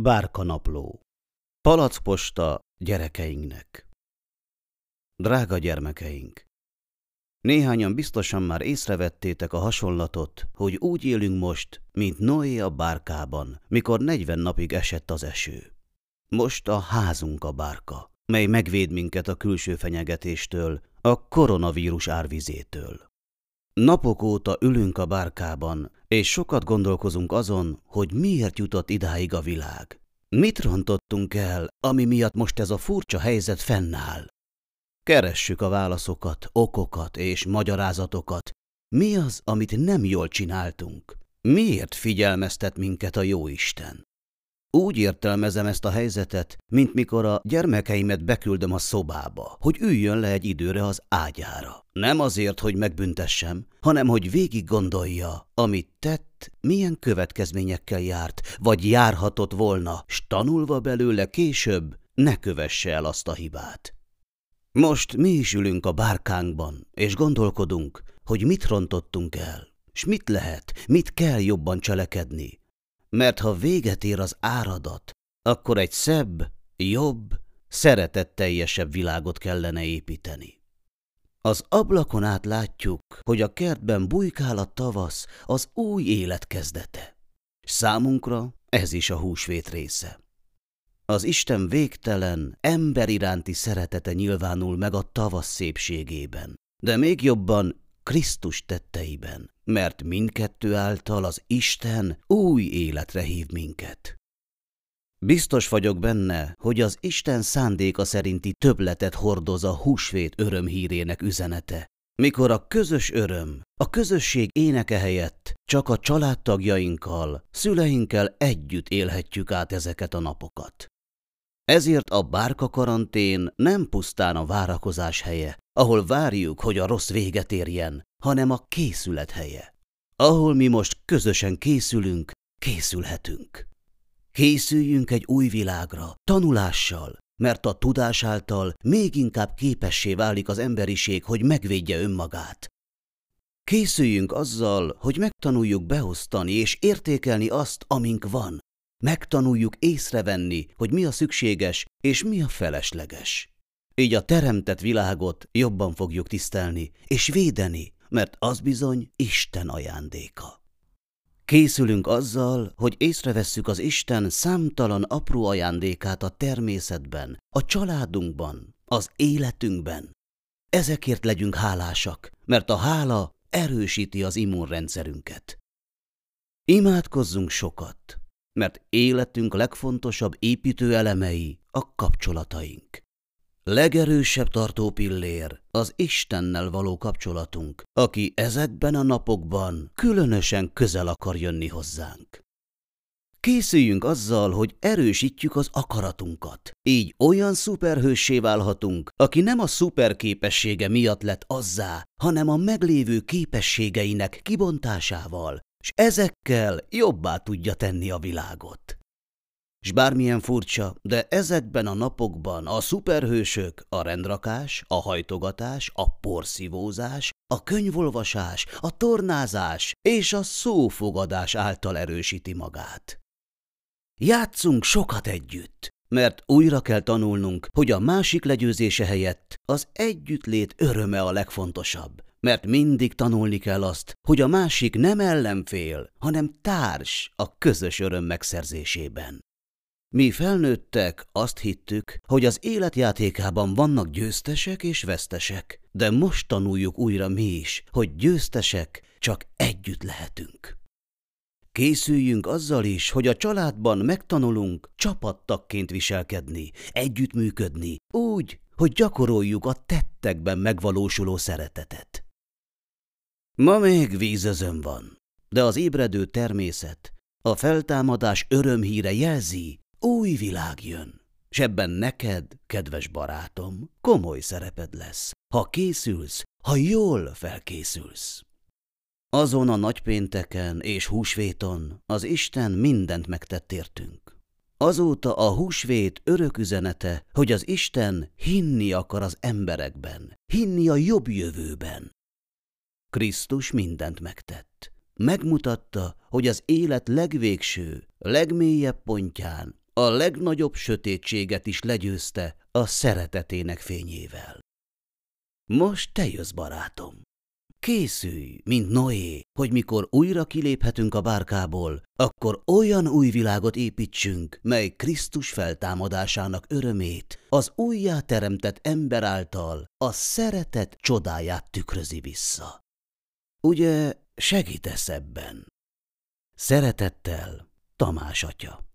Bárkanapló Palackposta gyerekeinknek Drága gyermekeink! Néhányan biztosan már észrevettétek a hasonlatot, hogy úgy élünk most, mint Noé a bárkában, mikor negyven napig esett az eső. Most a házunk a bárka, mely megvéd minket a külső fenyegetéstől, a koronavírus árvizétől. Napok óta ülünk a bárkában, és sokat gondolkozunk azon, hogy miért jutott idáig a világ. Mit rontottunk el, ami miatt most ez a furcsa helyzet fennáll? Keressük a válaszokat, okokat és magyarázatokat. Mi az, amit nem jól csináltunk? Miért figyelmeztet minket a Jóisten? Úgy értelmezem ezt a helyzetet, mint mikor a gyermekeimet beküldöm a szobába, hogy üljön le egy időre az ágyára. Nem azért, hogy megbüntessem, hanem hogy végig gondolja, amit tett, milyen következményekkel járt, vagy járhatott volna, s tanulva belőle később ne kövesse el azt a hibát. Most mi is ülünk a bárkánkban, és gondolkodunk, hogy mit rontottunk el, s mit lehet, mit kell jobban cselekedni, mert ha véget ér az áradat, akkor egy szebb, jobb, szeretetteljesebb világot kellene építeni. Az ablakon át látjuk, hogy a kertben bujkál a tavasz, az új élet kezdete. Számunkra ez is a húsvét része. Az Isten végtelen, ember iránti szeretete nyilvánul meg a tavasz szépségében, de még jobban Krisztus tetteiben, mert mindkettő által az Isten új életre hív minket. Biztos vagyok benne, hogy az Isten szándéka szerinti töbletet hordoz a húsvét örömhírének üzenete, mikor a közös öröm, a közösség éneke helyett csak a családtagjainkkal, szüleinkkel együtt élhetjük át ezeket a napokat. Ezért a bárka karantén nem pusztán a várakozás helye, ahol várjuk, hogy a rossz véget érjen, hanem a készület helye. Ahol mi most közösen készülünk, készülhetünk. Készüljünk egy új világra, tanulással, mert a tudás által még inkább képessé válik az emberiség, hogy megvédje önmagát. Készüljünk azzal, hogy megtanuljuk beosztani és értékelni azt, amink van. Megtanuljuk észrevenni, hogy mi a szükséges és mi a felesleges. Így a teremtett világot jobban fogjuk tisztelni és védeni, mert az bizony Isten ajándéka. Készülünk azzal, hogy észrevesszük az Isten számtalan apró ajándékát a természetben, a családunkban, az életünkben. Ezekért legyünk hálásak, mert a hála erősíti az immunrendszerünket. Imádkozzunk sokat, mert életünk legfontosabb építőelemei a kapcsolataink. Legerősebb tartópillér az Istennel való kapcsolatunk, aki ezekben a napokban különösen közel akar jönni hozzánk. Készüljünk azzal, hogy erősítjük az akaratunkat. Így olyan szuperhőssé válhatunk, aki nem a szuperképessége miatt lett azzá, hanem a meglévő képességeinek kibontásával, s ezekkel jobbá tudja tenni a világot. S bármilyen furcsa, de ezekben a napokban a szuperhősök a rendrakás, a hajtogatás, a porszívózás, a könyvolvasás, a tornázás és a szófogadás által erősíti magát. Játszunk sokat együtt, mert újra kell tanulnunk, hogy a másik legyőzése helyett az együttlét öröme a legfontosabb, mert mindig tanulni kell azt, hogy a másik nem ellenfél, hanem társ a közös öröm megszerzésében. Mi felnőttek azt hittük, hogy az életjátékában vannak győztesek és vesztesek, de most tanuljuk újra mi is, hogy győztesek csak együtt lehetünk. Készüljünk azzal is, hogy a családban megtanulunk csapattagként viselkedni, együttműködni, úgy, hogy gyakoroljuk a tettekben megvalósuló szeretetet. Ma még vízözön van, de az ébredő természet, a feltámadás örömhíre jelzi, új világ jön, s ebben neked, kedves barátom, komoly szereped lesz, ha készülsz, ha jól felkészülsz. Azon a nagypénteken és húsvéton az Isten mindent megtett értünk. Azóta a húsvét örök üzenete, hogy az Isten hinni akar az emberekben, hinni a jobb jövőben. Krisztus mindent megtett. Megmutatta, hogy az élet legvégső, legmélyebb pontján a legnagyobb sötétséget is legyőzte a szeretetének fényével. Most te jössz, barátom. Készülj, mint Noé, hogy mikor újra kiléphetünk a bárkából, akkor olyan új világot építsünk, mely Krisztus feltámadásának örömét, az újjáteremtett ember által a szeretet csodáját tükrözi vissza. Ugye segítesz ebben? Szeretettel, Tamás atya.